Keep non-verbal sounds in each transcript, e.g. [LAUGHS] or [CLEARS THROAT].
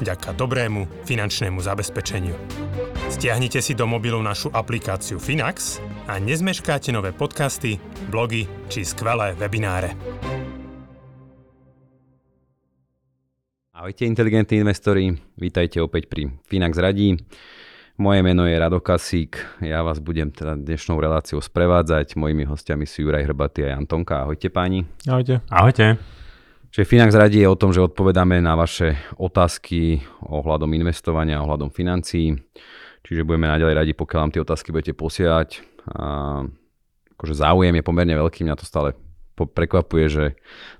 vďaka dobrému finančnému zabezpečeniu. Stiahnite si do mobilu našu aplikáciu Finax a nezmeškáte nové podcasty, blogy či skvelé webináre. Ahojte inteligentní investori, vítajte opäť pri Finax radí. Moje meno je Rado Kasík, ja vás budem teda dnešnou reláciou sprevádzať. Mojimi hostiami sú Juraj Hrbaty a Jan Tonka. Ahojte páni. Ahojte. Ahojte. Čiže Finax radí je o tom, že odpovedáme na vaše otázky ohľadom investovania, ohľadom financií. Čiže budeme naďalej radi, pokiaľ nám tie otázky budete posielať. A akože záujem je pomerne veľký, mňa to stále prekvapuje, že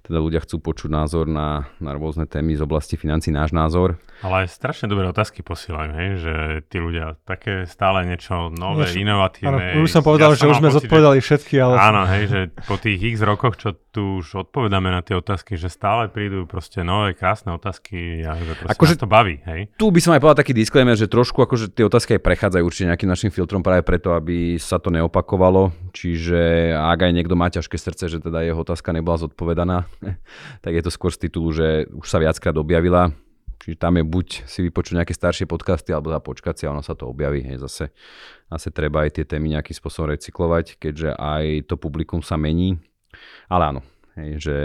teda ľudia chcú počuť názor na, na rôzne témy z oblasti financí, náš názor. Ale aj strašne dobré otázky posielajú, hej? že tí ľudia také stále niečo nové, Než, inovatívne. Áno, už som povedal, ja že už sme pocit, zodpovedali že, všetky, ale... Áno, hej, že po tých x rokoch, čo tu už odpovedáme na tie otázky, že stále prídu proste nové, krásne otázky a že proste akože, to baví, hej? Tu by som aj povedal taký disclaimer, že trošku akože tie otázky aj prechádzajú určite nejakým našim filtrom práve preto, aby sa to neopakovalo. Čiže ak aj niekto má ťažké srdce, že teda jeho otázka nebola zodpovedaná, [LAUGHS] tak je to skôr z titulu, že už sa viackrát objavila. Čiže tam je buď si vypočuť nejaké staršie podcasty, alebo za počkať si a ono sa to objaví. Hej, zase, zase treba aj tie témy nejakým spôsobom recyklovať, keďže aj to publikum sa mení. Ale áno, hej, že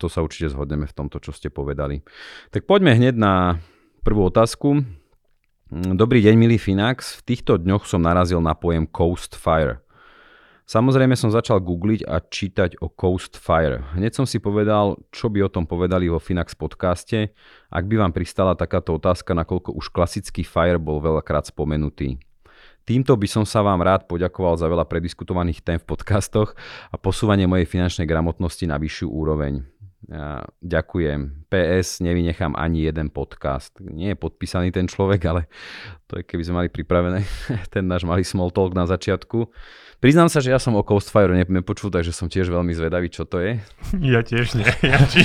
to sa určite zhodneme v tomto, čo ste povedali. Tak poďme hneď na prvú otázku. Dobrý deň, milý Finax. V týchto dňoch som narazil na pojem Coast Fire. Samozrejme som začal googliť a čítať o Coast Fire. Hneď som si povedal, čo by o tom povedali vo Finax podcaste, ak by vám pristala takáto otázka, nakoľko už klasický Fire bol veľakrát spomenutý. Týmto by som sa vám rád poďakoval za veľa prediskutovaných tém v podcastoch a posúvanie mojej finančnej gramotnosti na vyššiu úroveň. Ďakujem. PS, nevynechám ani jeden podcast. Nie je podpísaný ten človek, ale to je keby sme mali pripravené [LAUGHS] ten náš malý small talk na začiatku. Priznám sa, že ja som o Coastfire nepočul, takže som tiež veľmi zvedavý, čo to je. [LAUGHS] Ja tiež nie. [LAUGHS] Ja či...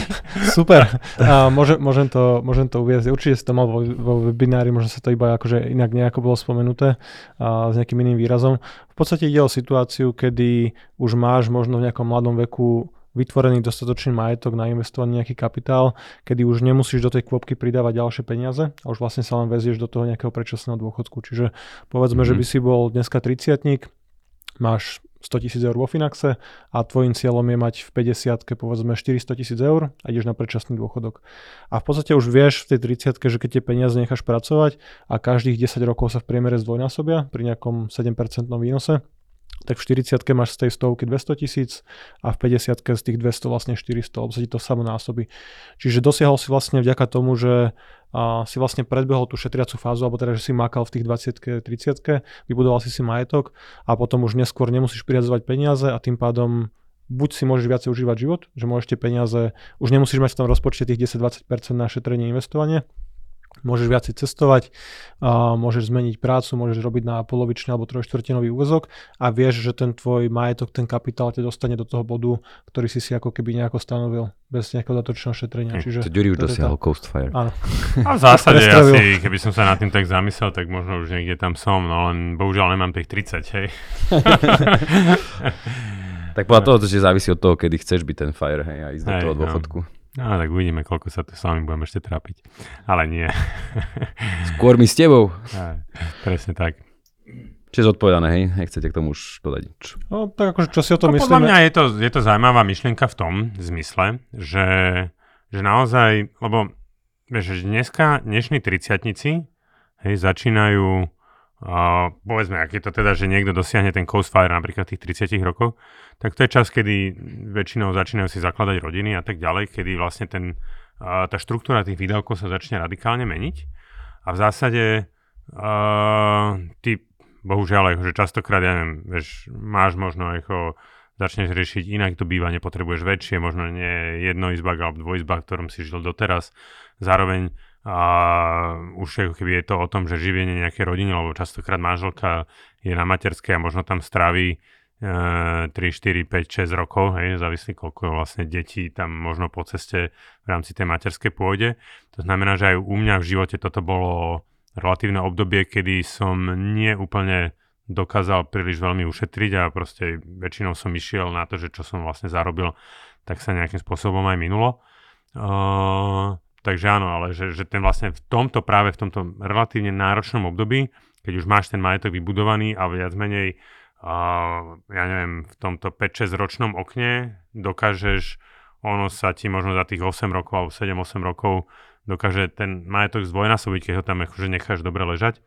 Super. A môžem, môžem, to, môžem to uviezť. Určite si to mal vo, vo webinári, možno sa to iba akože inak nejako bolo spomenuté a s nejakým iným výrazom. V podstate ide o situáciu, kedy už máš možno v nejakom mladom veku vytvorený dostatočný majetok na investovaný nejaký kapitál, kedy už nemusíš do tej kvopky pridávať ďalšie peniaze a už vlastne sa len vezieš do toho nejakého predčasného dôchodku. Čiže povedzme, mm-hmm. že by si bol dneska 30 máš 100 tisíc eur vo Finaxe a tvojim cieľom je mať v 50 povedzme 400 tisíc eur a ideš na predčasný dôchodok. A v podstate už vieš v tej 30 že keď tie peniaze necháš pracovať a každých 10 rokov sa v priemere zdvojnásobia pri nejakom 7% výnose, tak v 40 máš z tej stovky 200 tisíc a v 50 z tých 200 vlastne 400, lebo sa ti to samo násobí. Čiže dosiahol si vlastne vďaka tomu, že a si vlastne predbehol tú šetriacu fázu, alebo teda, že si makal v tých 20 30 vybudoval si si majetok a potom už neskôr nemusíš priradzovať peniaze a tým pádom buď si môžeš viacej užívať život, že môžeš tie peniaze, už nemusíš mať v tom rozpočte tých 10-20% na šetrenie investovanie, môžeš viacej cestovať, môžeš zmeniť prácu, môžeš robiť na polovičný alebo trojštvrtinový úvezok a vieš, že ten tvoj majetok, ten kapitál ťa dostane do toho bodu, ktorý si si ako keby nejako stanovil bez nejakého dodatočného šetrenia. Hm, Čiže to Ďuri už dosiahol tá... Coast Fire. Áno. A v zásade [LAUGHS] asi, keby som sa nad tým tak zamyslel, tak možno už niekde tam som, no len bohužiaľ nemám tých 30, hej. [LAUGHS] tak podľa toho, že závisí od toho, kedy chceš byť ten fire, hej, a ísť do toho no. dôchodku. No. No tak uvidíme, koľko sa tu s vami budeme ešte trápiť. Ale nie. [LAUGHS] Skôr my s tebou. Aj, presne tak. Čiže zodpovedané, hej? Nechcete k tomu už dodať nič. No tak akože čo si o tom no, myslíme? Podľa mňa je to, je to zaujímavá myšlienka v tom zmysle, že, že naozaj, lebo vieš, dneska dnešní triciatnici hej, začínajú Uh, povedzme, ak je to teda, že niekto dosiahne ten Coast Fire napríklad tých 30 rokov, tak to je čas, kedy väčšinou začínajú si zakladať rodiny a tak ďalej, kedy vlastne ten, uh, tá štruktúra tých výdavkov sa začne radikálne meniť. A v zásade uh, ty, bohužiaľ, akože častokrát, ja neviem, vieš, máš možno ako začneš riešiť inak to bývanie, potrebuješ väčšie, možno nie jedno izbak alebo dvojizbak, ktorom si žil doteraz. Zároveň a už ako keby je to o tom, že živenie nejakej rodiny, lebo častokrát manželka je na materskej a možno tam stráví 3, 4, 5, 6 rokov, hej, závislí koľko vlastne detí tam možno po ceste v rámci tej materskej pôjde. To znamená, že aj u mňa v živote toto bolo relatívne obdobie, kedy som nie úplne dokázal príliš veľmi ušetriť a proste väčšinou som išiel na to, že čo som vlastne zarobil, tak sa nejakým spôsobom aj minulo. Uh, takže áno, ale že, že ten vlastne v tomto práve v tomto relatívne náročnom období, keď už máš ten majetok vybudovaný a viac menej a ja neviem, v tomto 5-6 ročnom okne dokážeš, ono sa ti možno za tých 8 rokov alebo 7-8 rokov dokáže ten majetok zdvojnásobiť, keď ho tam akože necháš dobre ležať,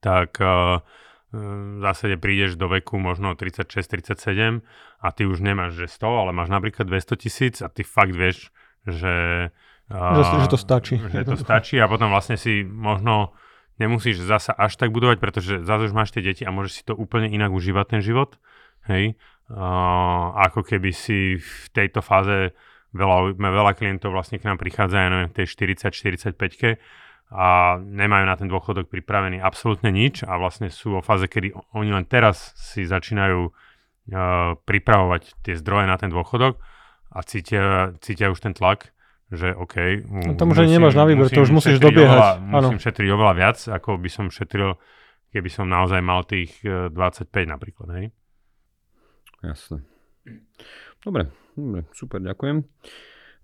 tak uh, v zásade prídeš do veku možno 36-37 a ty už nemáš že 100, ale máš napríklad 200 tisíc a ty fakt vieš, že, uh, že, že to stačí. Že to stačí a potom vlastne si možno nemusíš zasa až tak budovať, pretože zase už máš tie deti a môžeš si to úplne inak užívať ten život. Hej. Uh, ako keby si v tejto fáze veľa, veľa klientov vlastne k nám prichádza, ja neviem, v tej 40-45 a nemajú na ten dôchodok pripravený absolútne nič a vlastne sú vo fáze, kedy oni len teraz si začínajú uh, pripravovať tie zdroje na ten dôchodok a cítia, cítia už ten tlak že OK. No tomu, že nemáš na výber, to už musíš dobiehať. Oveľa, musím šetriť oveľa viac, ako by som šetril, keby som naozaj mal tých 25 e, napríklad, hej? Jasné. Dobre, dobre, super, ďakujem.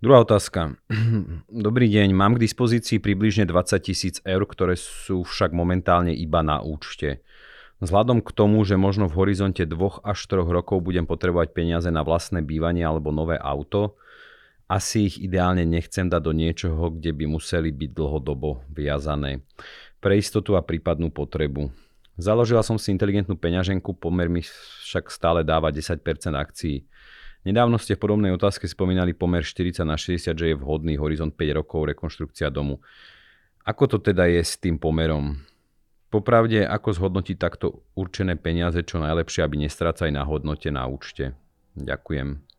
Druhá otázka. [CLEARS THROAT] Dobrý deň, mám k dispozícii približne 20 tisíc eur, ktoré sú však momentálne iba na účte. Vzhľadom k tomu, že možno v horizonte 2 až 3 rokov budem potrebovať peniaze na vlastné bývanie alebo nové auto, asi ich ideálne nechcem dať do niečoho, kde by museli byť dlhodobo viazané. Pre istotu a prípadnú potrebu. Založila som si inteligentnú peňaženku, pomer mi však stále dáva 10% akcií. Nedávno ste v podobnej otázke spomínali pomer 40 na 60, že je vhodný horizont 5 rokov rekonštrukcia domu. Ako to teda je s tým pomerom? Popravde, ako zhodnotiť takto určené peniaze čo najlepšie, aby nestrácali na hodnote na účte? Ďakujem.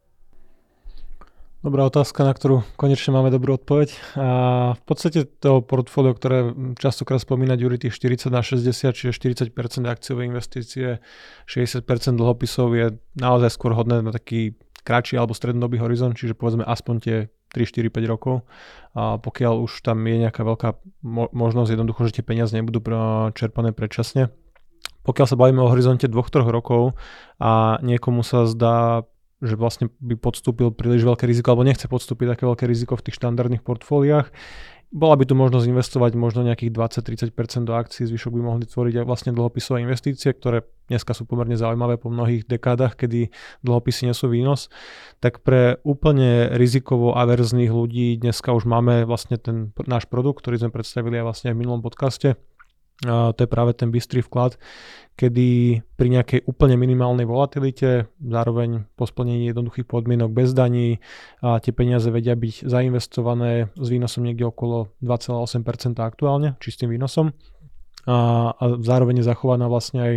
Dobrá otázka, na ktorú konečne máme dobrú odpoveď. A v podstate to portfólio, ktoré častokrát spomína Jury, tých 40 na 60, čiže 40% akciové investície, 60% dlhopisov je naozaj skôr hodné na taký kratší alebo strednodobý horizont, čiže povedzme aspoň tie 3, 4, 5 rokov. A pokiaľ už tam je nejaká veľká mo- možnosť jednoducho, že tie peniaze nebudú čerpané predčasne, pokiaľ sa bavíme o horizonte 2-3 rokov a niekomu sa zdá že vlastne by podstúpil príliš veľké riziko alebo nechce podstúpiť také veľké riziko v tých štandardných portfóliách. Bola by tu možnosť investovať možno nejakých 20-30% do akcií, zvyšok by mohli tvoriť aj vlastne dlhopisové investície, ktoré dneska sú pomerne zaujímavé po mnohých dekádach, kedy dlhopisy nesú výnos. Tak pre úplne rizikovo averzných ľudí dneska už máme vlastne ten náš produkt, ktorý sme predstavili aj vlastne v minulom podcaste, to je práve ten bystrý vklad, kedy pri nejakej úplne minimálnej volatilite, zároveň po splnení jednoduchých podmienok bez daní, a tie peniaze vedia byť zainvestované s výnosom niekde okolo 2,8% aktuálne, čistým výnosom. A, a zároveň je zachovaná vlastne aj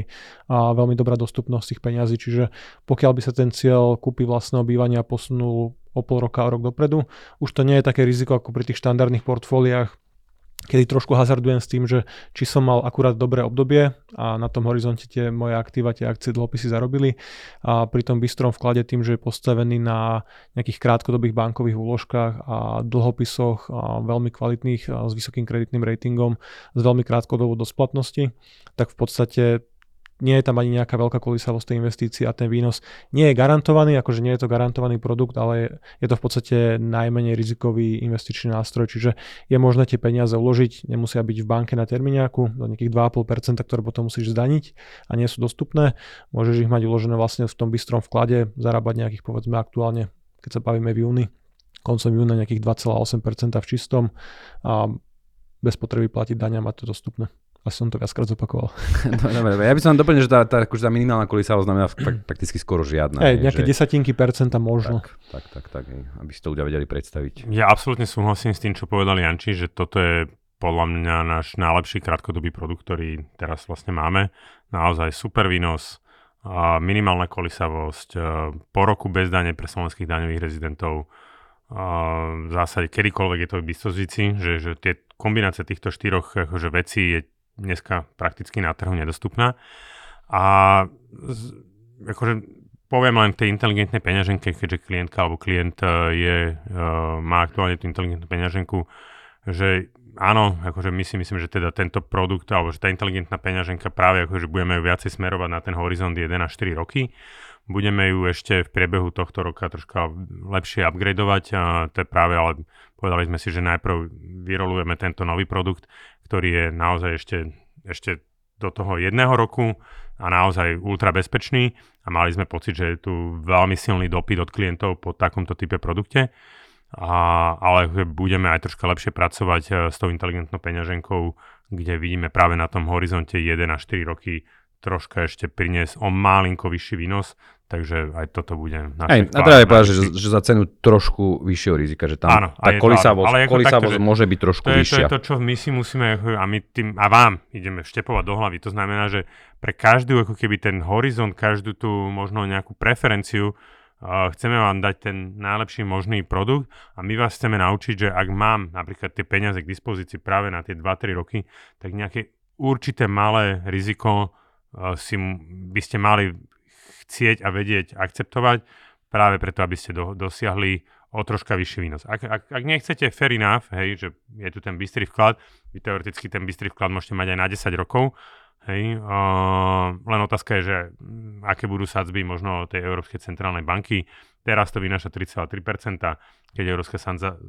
a veľmi dobrá dostupnosť tých peňazí, čiže pokiaľ by sa ten cieľ kúpy vlastného bývania posunul o pol roka, o rok dopredu, už to nie je také riziko ako pri tých štandardných portfóliách, kedy trošku hazardujem s tým, že či som mal akurát dobré obdobie a na tom horizonte tie moje aktíva, tie akcie dlhopisy zarobili. A pri tom bystrom vklade tým, že je postavený na nejakých krátkodobých bankových úložkách a dlhopisoch a veľmi kvalitných a s vysokým kreditným ratingom s veľmi krátkodobou do splatnosti, tak v podstate nie je tam ani nejaká veľká kolísavosť tej investície a ten výnos nie je garantovaný, akože nie je to garantovaný produkt, ale je to v podstate najmenej rizikový investičný nástroj, čiže je možné tie peniaze uložiť, nemusia byť v banke na termíňaku, do nejakých 2,5%, ktoré potom musíš zdaniť a nie sú dostupné. Môžeš ich mať uložené vlastne v tom bystrom vklade, zarábať nejakých povedzme aktuálne, keď sa bavíme v júni, koncom júna nejakých 2,8% v čistom a bez potreby platiť dania mať to dostupné. Asi som to viackrát zopakoval. [LAUGHS] no, dobre, ja by som doplnil, že tá, tá, akože tá minimálna kolísavosť znamená prakticky skoro žiadna. Hej, nejaké že... desatinky percenta možno. Tak, tak, tak, tak aby si to ľudia vedeli predstaviť. Ja absolútne súhlasím s tým, čo povedal Janči, že toto je podľa mňa náš najlepší krátkodobý produkt, ktorý teraz vlastne máme. Naozaj super výnos, minimálna kolísavosť, po roku bez dane pre slovenských daňových rezidentov, v zásade kedykoľvek je to v dispozícii, že, že tie kombinácia týchto štyroch akože vecí je dneska prakticky na trhu nedostupná. A z, akože poviem len tej inteligentnej peňaženke, keďže klientka alebo klient e, je, uh, má aktuálne tú inteligentnú peňaženku, že áno, akože my si myslím, že teda tento produkt, alebo že tá inteligentná peňaženka práve akože budeme ju viacej smerovať na ten horizont 1 až 4 roky. Budeme ju ešte v priebehu tohto roka troška lepšie upgradeovať. A to je práve, ale povedali sme si, že najprv vyrolujeme tento nový produkt, ktorý je naozaj ešte, ešte do toho jedného roku a naozaj ultra bezpečný a mali sme pocit, že je tu veľmi silný dopyt od klientov po takomto type produkte. A, ale budeme aj troška lepšie pracovať e, s tou inteligentnou peňaženkou, kde vidíme práve na tom horizonte 1 až 4 roky troška ešte priniesť o malinko vyšší výnos, Takže aj toto bude Aj, A treba povedať, že, že za cenu trošku vyššieho rizika, že tam Áno, tá kolisavosť, ale kolisavosť takto, môže byť trošku to je, vyššia. To je to, čo my si musíme, a my tým, a vám ideme štepovať do hlavy. To znamená, že pre každú, ako keby ten horizont, každú tú možno nejakú preferenciu, uh, chceme vám dať ten najlepší možný produkt a my vás chceme naučiť, že ak mám napríklad tie peniaze k dispozícii práve na tie 2-3 roky, tak nejaké určité malé riziko si by ste mali chcieť a vedieť akceptovať práve preto, aby ste do, dosiahli o troška vyšší výnos. Ak, ak, ak nechcete fair enough, hej, že je tu ten bystrý vklad, vy teoreticky ten bystrý vklad môžete mať aj na 10 rokov, hej, uh, len otázka je, že aké budú sadzby možno tej Európskej centrálnej banky. Teraz to vynáša 3,3%, keď Európska, Sanza,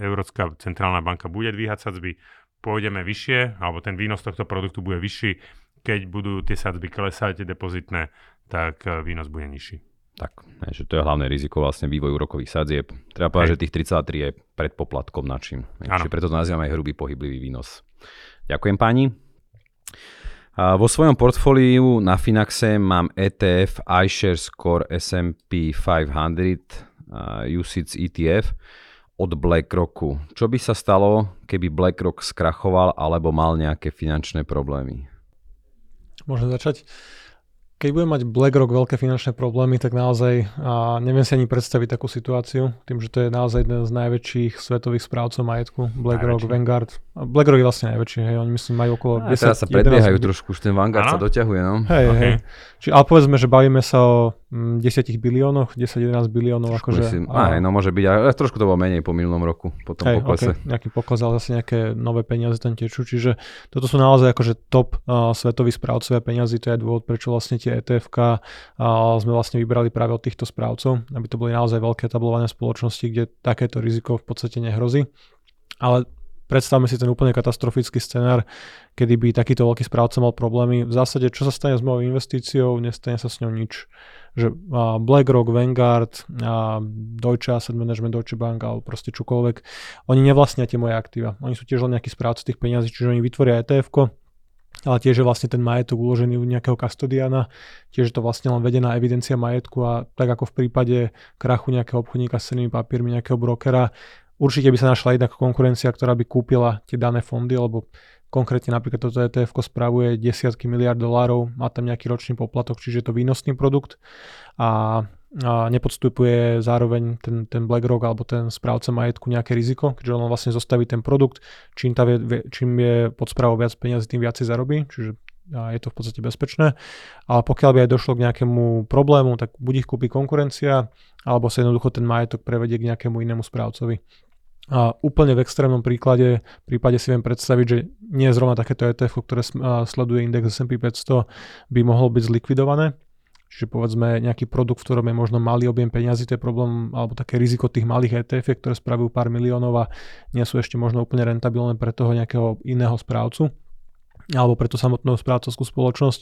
Európska centrálna banka bude dvíhať sadzby, pôjdeme vyššie, alebo ten výnos tohto produktu bude vyšší, keď budú tie sadzby klesať depozitné, tak eh, výnos bude nižší. Tak, že to je hlavné riziko vlastne vývoj úrokových sadzieb. Treba povedať, že tých 33 je pred poplatkom čím. Čiže preto to nazývame aj hrubý pohyblivý výnos. Ďakujem páni. A vo svojom portfóliu na Finaxe mám ETF iShares Core S&P 500 UCITS ETF od BlackRocku. Čo by sa stalo, keby BlackRock skrachoval alebo mal nejaké finančné problémy? Môžem začať? keď bude mať BlackRock veľké finančné problémy, tak naozaj a neviem si ani predstaviť takú situáciu, tým, že to je naozaj jeden z najväčších svetových správcov majetku, BlackRock, Najväčší. Vanguard. BlackRock je vlastne najväčší, hej, oni myslím majú okolo a 10 Teraz sa predbiehajú trošku, už ten Vanguard ano? sa doťahuje, no. Hej, okay. hej. Či, ale povedzme, že bavíme sa o 10 mm, biliónoch, 10-11 biliónov, trošku akože... Myslím, a, hej, no môže byť, ale trošku to bolo menej po minulom roku, po tom hej, poklese. Okay, nejaký pokles, ale zase nejaké nové peniaze tam tečú, čiže toto sú naozaj akože top uh, svetoví správcovia peniazy, to je dôvod, prečo vlastne tie etf a sme vlastne vybrali práve od týchto správcov, aby to boli naozaj veľké tablované spoločnosti, kde takéto riziko v podstate nehrozí. Ale predstavme si ten úplne katastrofický scenár, kedy by takýto veľký správca mal problémy. V zásade, čo sa stane s mojou investíciou, nestane sa s ňou nič. Že BlackRock, Vanguard, Deutsche Asset Management, Deutsche Bank alebo proste čokoľvek, oni nevlastnia tie moje aktíva. Oni sú tiež len nejaký správca tých peniazí, čiže oni vytvoria etf ale tiež je vlastne ten majetok uložený u nejakého kastodiana, tiež je to vlastne len vedená evidencia majetku a tak ako v prípade krachu nejakého obchodníka s cenými papiermi, nejakého brokera, určite by sa našla jedna konkurencia, ktorá by kúpila tie dané fondy, lebo konkrétne napríklad toto ETF spravuje desiatky miliard dolárov, má tam nejaký ročný poplatok, čiže je to výnosný produkt a a nepodstupuje zároveň ten, ten BlackRock alebo ten správca majetku nejaké riziko, keďže on vlastne zostaví ten produkt, čím, tá, čím je pod správou viac peniazy, tým viacej zarobí, čiže je to v podstate bezpečné. Ale pokiaľ by aj došlo k nejakému problému, tak buď ich kúpi konkurencia, alebo sa jednoducho ten majetok prevedie k nejakému inému správcovi. A úplne v extrémnom príklade, prípade si viem predstaviť, že nie zrovna takéto ETF, ktoré sleduje index S&P 500, by mohlo byť zlikvidované, Čiže povedzme nejaký produkt, v ktorom je možno malý objem peňazí, to je problém alebo také riziko tých malých ETF, ktoré spravujú pár miliónov a nie sú ešte možno úplne rentabilné pre toho nejakého iného správcu alebo pre tú samotnú správcovskú spoločnosť.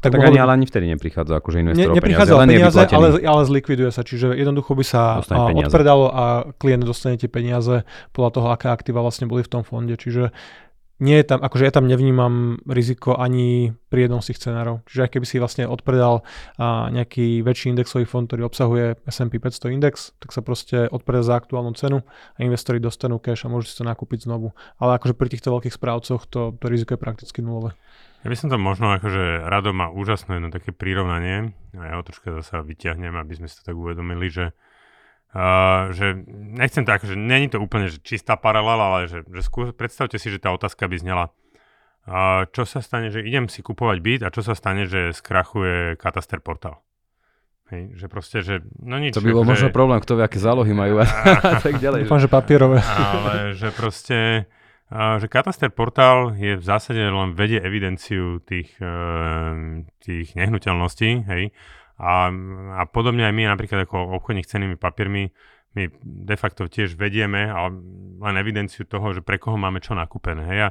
Tak, tak ani, ale ani vtedy neprichádza akože investor ne, neprichádza peniaze, peniaze ale, ale zlikviduje sa, čiže jednoducho by sa odpredalo a klient dostane tie peniaze podľa toho, aké aktíva vlastne boli v tom fonde. Čiže nie je tam, akože ja tam nevnímam riziko ani pri jednom z tých scenárov. Čiže aj keby si vlastne odpredal a, nejaký väčší indexový fond, ktorý obsahuje S&P 500 index, tak sa proste odpredá za aktuálnu cenu a investori dostanú cash a môžu si to nakúpiť znovu. Ale akože pri týchto veľkých správcoch to, to riziko je prakticky nulové. Ja by som to možno akože Rado má úžasné jedno také prirovnanie a ja ho troška zase vyťahnem, aby sme si to tak uvedomili, že Uh, že nechcem to akože, není to úplne že čistá paralela, ale že, že skú, predstavte si, že tá otázka by znela, uh, čo sa stane, že idem si kupovať byt a čo sa stane, že skrachuje kataster portál. Hej, že proste, že no nič. To by bol že, možno problém, kto vie, aké zálohy majú a [LAUGHS] tak ďalej. Dúfam, že papierové. Ale že proste, uh, že kataster portál je v zásade len vedie evidenciu tých, uh, tých nehnuteľností, hej, a, a podobne aj my napríklad ako obchodník cenými papiermi, my de facto tiež vedieme ale len evidenciu toho, že pre koho máme čo nakúpené. Hej. A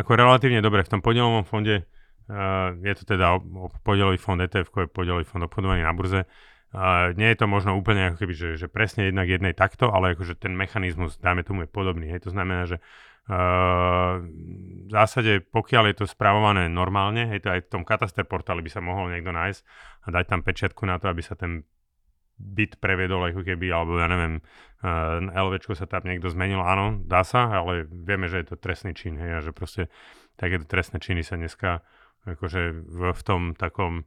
ako relatívne dobre v tom podielovom fonde, uh, je to teda podielový fond ETF, je podielový fond obchodovaný na burze, Uh, nie je to možno úplne ako keby, že, že presne jednak jednej takto, ale akože ten mechanizmus, dáme tomu, je podobný. Hej. To znamená, že uh, v zásade, pokiaľ je to spravované normálne, hej, to aj v tom kataster portáli by sa mohol niekto nájsť a dať tam pečiatku na to, aby sa ten byt previedol ako keby, alebo ja neviem, uh, LVčko sa tam niekto zmenil, áno, dá sa, ale vieme, že je to trestný čin, hej, a že proste takéto trestné činy sa dneska akože v, v tom takom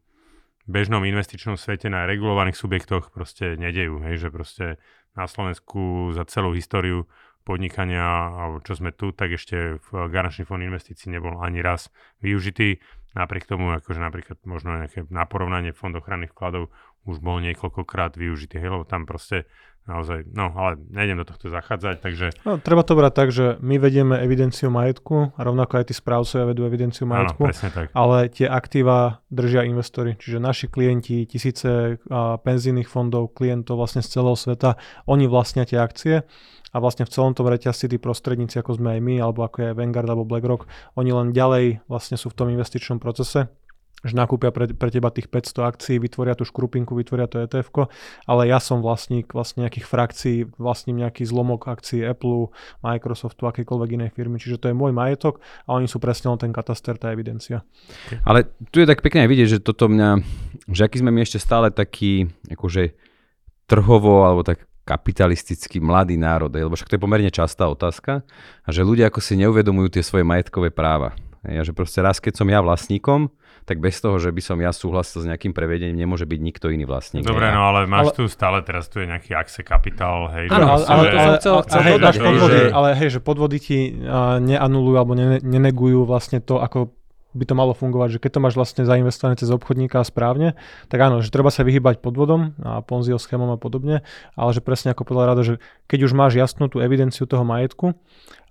bežnom investičnom svete na regulovaných subjektoch proste nedejú. Hej, že proste na Slovensku za celú históriu podnikania, alebo čo sme tu, tak ešte v garančný fond investícií nebol ani raz využitý. Napriek tomu, akože napríklad možno nejaké na porovnanie fond ochranných vkladov už bol niekoľkokrát využitý, hej, lebo tam proste naozaj, no ale nejdem do tohto zachádzať, takže... No, treba to brať tak, že my vedieme evidenciu majetku a rovnako aj tí správcovia vedú evidenciu majetku, Áno, tak. ale tie aktíva držia investori, čiže naši klienti, tisíce a, penzijných fondov, klientov vlastne z celého sveta, oni vlastnia tie akcie a vlastne v celom tom reťazci tí prostredníci, ako sme aj my, alebo ako je Vanguard alebo BlackRock, oni len ďalej vlastne sú v tom investičnom procese že nakúpia pre, pre teba tých 500 akcií, vytvoria tú škrupinku, vytvoria to etf ale ja som vlastník vlastne nejakých frakcií, vlastním nejaký zlomok akcií Apple, Microsoftu, akékoľvek inej firmy, čiže to je môj majetok a oni sú presne len ten kataster, tá evidencia. Ale tu je tak pekne aj vidieť, že toto mňa, že aký sme my ešte stále taký, akože trhovo, alebo tak kapitalistický mladý národ, lebo však to je pomerne častá otázka a že ľudia ako si neuvedomujú tie svoje majetkové práva. Ja, že proste raz, keď som ja vlastníkom, tak bez toho, že by som ja súhlasil s nejakým prevedením, nemôže byť nikto iný vlastník. Dobre, no ale máš ale... tu stále, teraz tu je nejaký Axe Capital, hej. Áno, ale, ale, to som chcel, chcel hej, dodať, podvody, že... ale hej, že podvody ti uh, neanulujú alebo ne, nenegujú vlastne to, ako by to malo fungovať, že keď to máš vlastne zainvestované cez obchodníka správne, tak áno, že treba sa vyhybať podvodom a ponzio schémom a podobne, ale že presne ako povedal Rado, že keď už máš jasnú tú evidenciu toho majetku,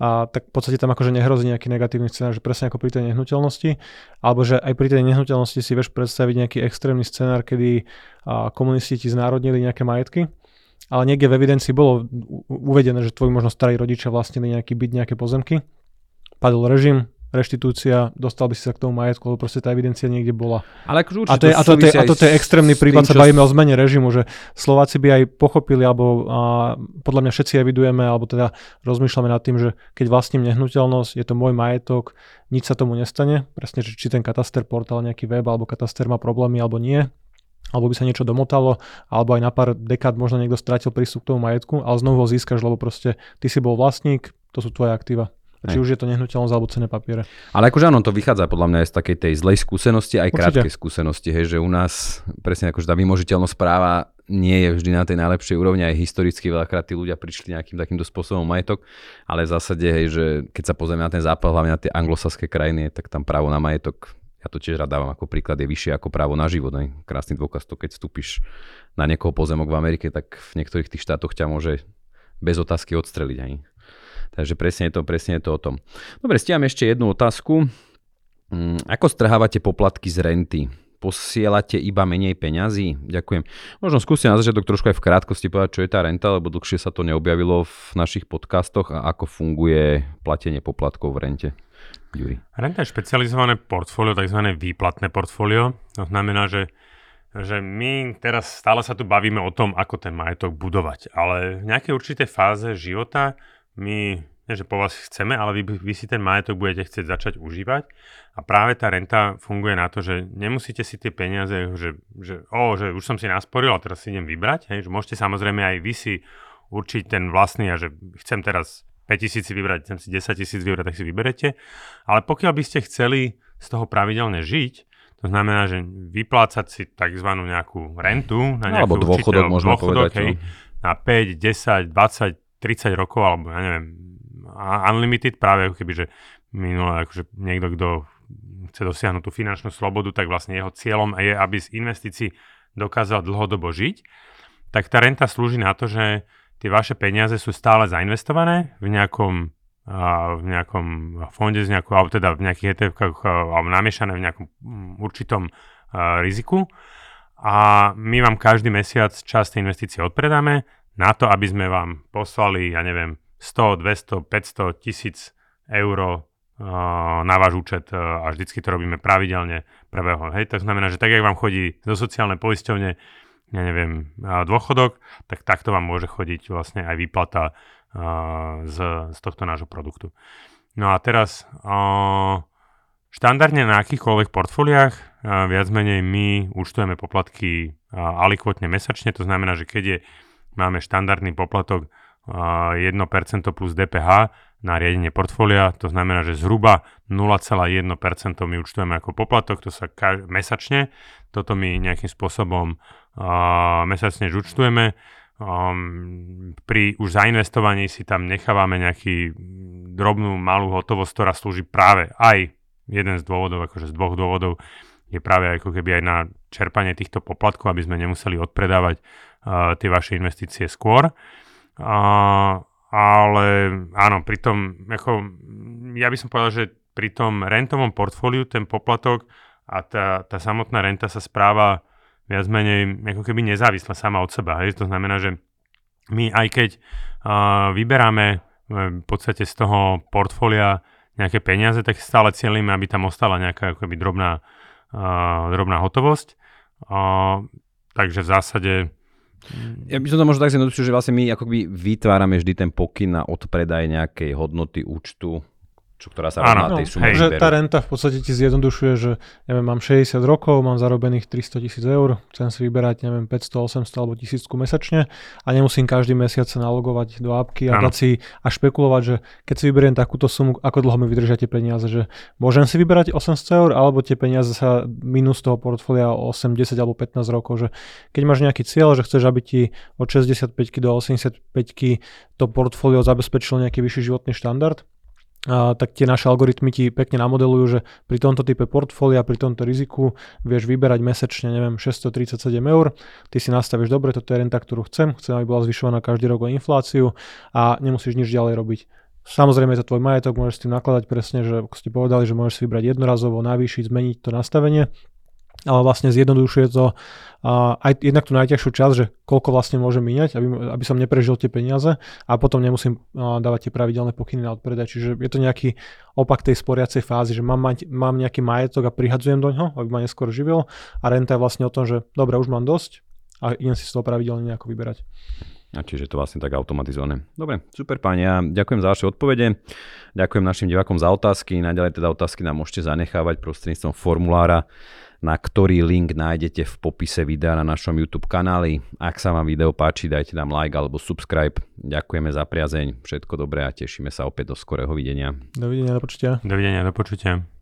a tak v podstate tam akože nehrozí nejaký negatívny scenár, že presne ako pri tej nehnuteľnosti, alebo že aj pri tej nehnuteľnosti si vieš predstaviť nejaký extrémny scenár, kedy komunisti ti znárodnili nejaké majetky, ale niekde v evidencii bolo uvedené, že tvoji možno starí rodičia vlastnili nejaký byt, nejaké pozemky, padol režim, reštitúcia, dostal by si sa k tomu majetku, lebo proste tá evidencia niekde bola. Ale akože a, to je, a, to, je, a to je extrémny prípad, sa bavíme o zmene režimu, že Slováci by aj pochopili, alebo a, podľa mňa všetci evidujeme, alebo teda rozmýšľame nad tým, že keď vlastním nehnuteľnosť, je to môj majetok, nič sa tomu nestane, presne, že či ten kataster portál, nejaký web, alebo kataster má problémy, alebo nie, alebo by sa niečo domotalo, alebo aj na pár dekád možno niekto stratil prístup k tomu majetku, ale znovu ho získaš, lebo proste ty si bol vlastník, to sú tvoje aktíva. Či už je to nehnuteľnosť alebo cené papiere. Ale akože áno, to vychádza podľa mňa aj z takej tej zlej skúsenosti, aj Určite. krátkej skúsenosti, hej, že u nás presne akože tá vymožiteľnosť práva nie je vždy na tej najlepšej úrovni, aj historicky veľakrát tí ľudia prišli nejakým takýmto spôsobom majetok, ale v zásade, hej, že keď sa pozrieme na ten západ, hlavne na tie anglosaské krajiny, tak tam právo na majetok ja to tiež rád dávam ako príklad, je vyššie ako právo na život. Ne? Krásny dôkaz to, keď vstúpiš na niekoho pozemok v Amerike, tak v niektorých tých štátoch ťa môže bez otázky odstreliť. Aj. Takže presne je to, presne je to o tom. Dobre, stiam ešte jednu otázku. Mm, ako strhávate poplatky z renty? Posielate iba menej peňazí? Ďakujem. Možno skúste na začiatok trošku aj v krátkosti povedať, čo je tá renta, lebo dlhšie sa to neobjavilo v našich podcastoch a ako funguje platenie poplatkov v rente. Juri. Renta je špecializované portfólio, tzv. výplatné portfólio. To znamená, že že my teraz stále sa tu bavíme o tom, ako ten majetok budovať, ale v nejakej určitej fáze života my, nie že po vás chceme, ale vy, vy si ten majetok budete chcieť začať užívať a práve tá renta funguje na to, že nemusíte si tie peniaze, že, že, oh, že už som si nasporil a teraz si idem vybrať, hej, že môžete samozrejme aj vy si určiť ten vlastný a že chcem teraz 5000 si vybrať, chcem si 10 tisíc vybrať, tak si vyberete. Ale pokiaľ by ste chceli z toho pravidelne žiť, to znamená, že vyplácať si tzv. nejakú rentu na nejakú Alebo dôchodok, môžeme dôchodok, povedať. Hej, no na 5, 10, 20, 30 rokov, alebo ja neviem, unlimited práve ako keby, že minulé, akože niekto, kto chce dosiahnuť tú finančnú slobodu, tak vlastne jeho cieľom je, aby z investícií dokázal dlhodobo žiť, tak tá renta slúži na to, že tie vaše peniaze sú stále zainvestované v nejakom v nejakom fonde z nejakou, alebo teda v nejakých etf alebo namiešané v nejakom mm, určitom riziku. A my vám každý mesiac časť investície odpredáme na to, aby sme vám poslali, ja neviem, 100, 200, 500, tisíc eur na váš účet a vždycky to robíme pravidelne prvého. Hej, to znamená, že tak, jak vám chodí zo sociálnej poisťovne, ja neviem, dôchodok, tak takto vám môže chodiť vlastne aj výplata z, z tohto nášho produktu. No a teraz štandardne na akýchkoľvek portfóliách viac menej my účtujeme poplatky alikvotne mesačne, to znamená, že keď je, máme štandardný poplatok 1% plus DPH na riadenie portfólia, to znamená, že zhruba 0,1% my účtujeme ako poplatok, to sa kaž- mesačne, toto my nejakým spôsobom uh, mesačne účtujeme. Um, pri už zainvestovaní si tam nechávame nejaký drobnú malú hotovosť, ktorá slúži práve aj jeden z dôvodov, akože z dvoch dôvodov, je práve ako keby aj na čerpanie týchto poplatkov, aby sme nemuseli odpredávať uh, tie vaše investície skôr. Uh, ale áno, pri tom, ako, ja by som povedal, že pri tom rentovom portfóliu ten poplatok a tá, tá samotná renta sa správa viac menej ako keby nezávisle sama od seba. Hej? To znamená, že my aj keď uh, vyberáme uh, v podstate z toho portfólia nejaké peniaze, tak stále cieľíme, aby tam ostala nejaká ako keby drobná, uh, drobná hotovosť. Takže v zásade ja by som to možno tak zjednodušil, že vlastne my akoby vytvárame vždy ten pokyn na odpredaj nejakej hodnoty účtu čo, ktorá sa rovná tej sume. Že tá renta v podstate ti zjednodušuje, že neviem, mám 60 rokov, mám zarobených 300 tisíc eur, chcem si vyberať, neviem, 500, 800 alebo 1000 mesačne a nemusím každý mesiac sa nalogovať do apky a dať si a špekulovať, že keď si vyberiem takúto sumu, ako dlho mi vydržia tie peniaze, že môžem si vyberať 800 eur alebo tie peniaze sa minus toho portfólia 8, 10 alebo 15 rokov, že keď máš nejaký cieľ, že chceš, aby ti od 65 do 85 to portfólio zabezpečilo nejaký vyšší životný štandard, a, tak tie naše algoritmy ti pekne namodelujú, že pri tomto type portfólia, pri tomto riziku vieš vyberať mesačne, neviem, 637 eur, ty si nastavíš dobre, toto je renta, ktorú chcem, chcem, aby bola zvyšovaná každý rok o infláciu a nemusíš nič ďalej robiť. Samozrejme je to tvoj majetok, môžeš s tým nakladať presne, že ako ste povedali, že môžeš si vybrať jednorazovo, navýšiť, zmeniť to nastavenie ale vlastne zjednodušuje to aj jednak tú najťažšiu časť, že koľko vlastne môže míňať, aby, aby som neprežil tie peniaze a potom nemusím dávať tie pravidelné pokyny na odpredaj. Čiže je to nejaký opak tej sporiacej fázy, že mám, mať, mám nejaký majetok a prihadzujem do ňoho, aby ma neskôr živil a renta je vlastne o tom, že dobre, už mám dosť a idem si z toho pravidelne nejako vyberať. A čiže to vlastne tak automatizované. Dobre, super páni, ja ďakujem za vaše odpovede. Ďakujem našim divákom za otázky. Naďalej teda otázky nám môžete zanechávať prostredníctvom formulára na ktorý link nájdete v popise videa na našom YouTube kanáli. Ak sa vám video páči, dajte nám like alebo subscribe. Ďakujeme za priazeň, všetko dobré a tešíme sa opäť do skorého videnia. Dovidenia, do počutia. Dovidenia, do počutia.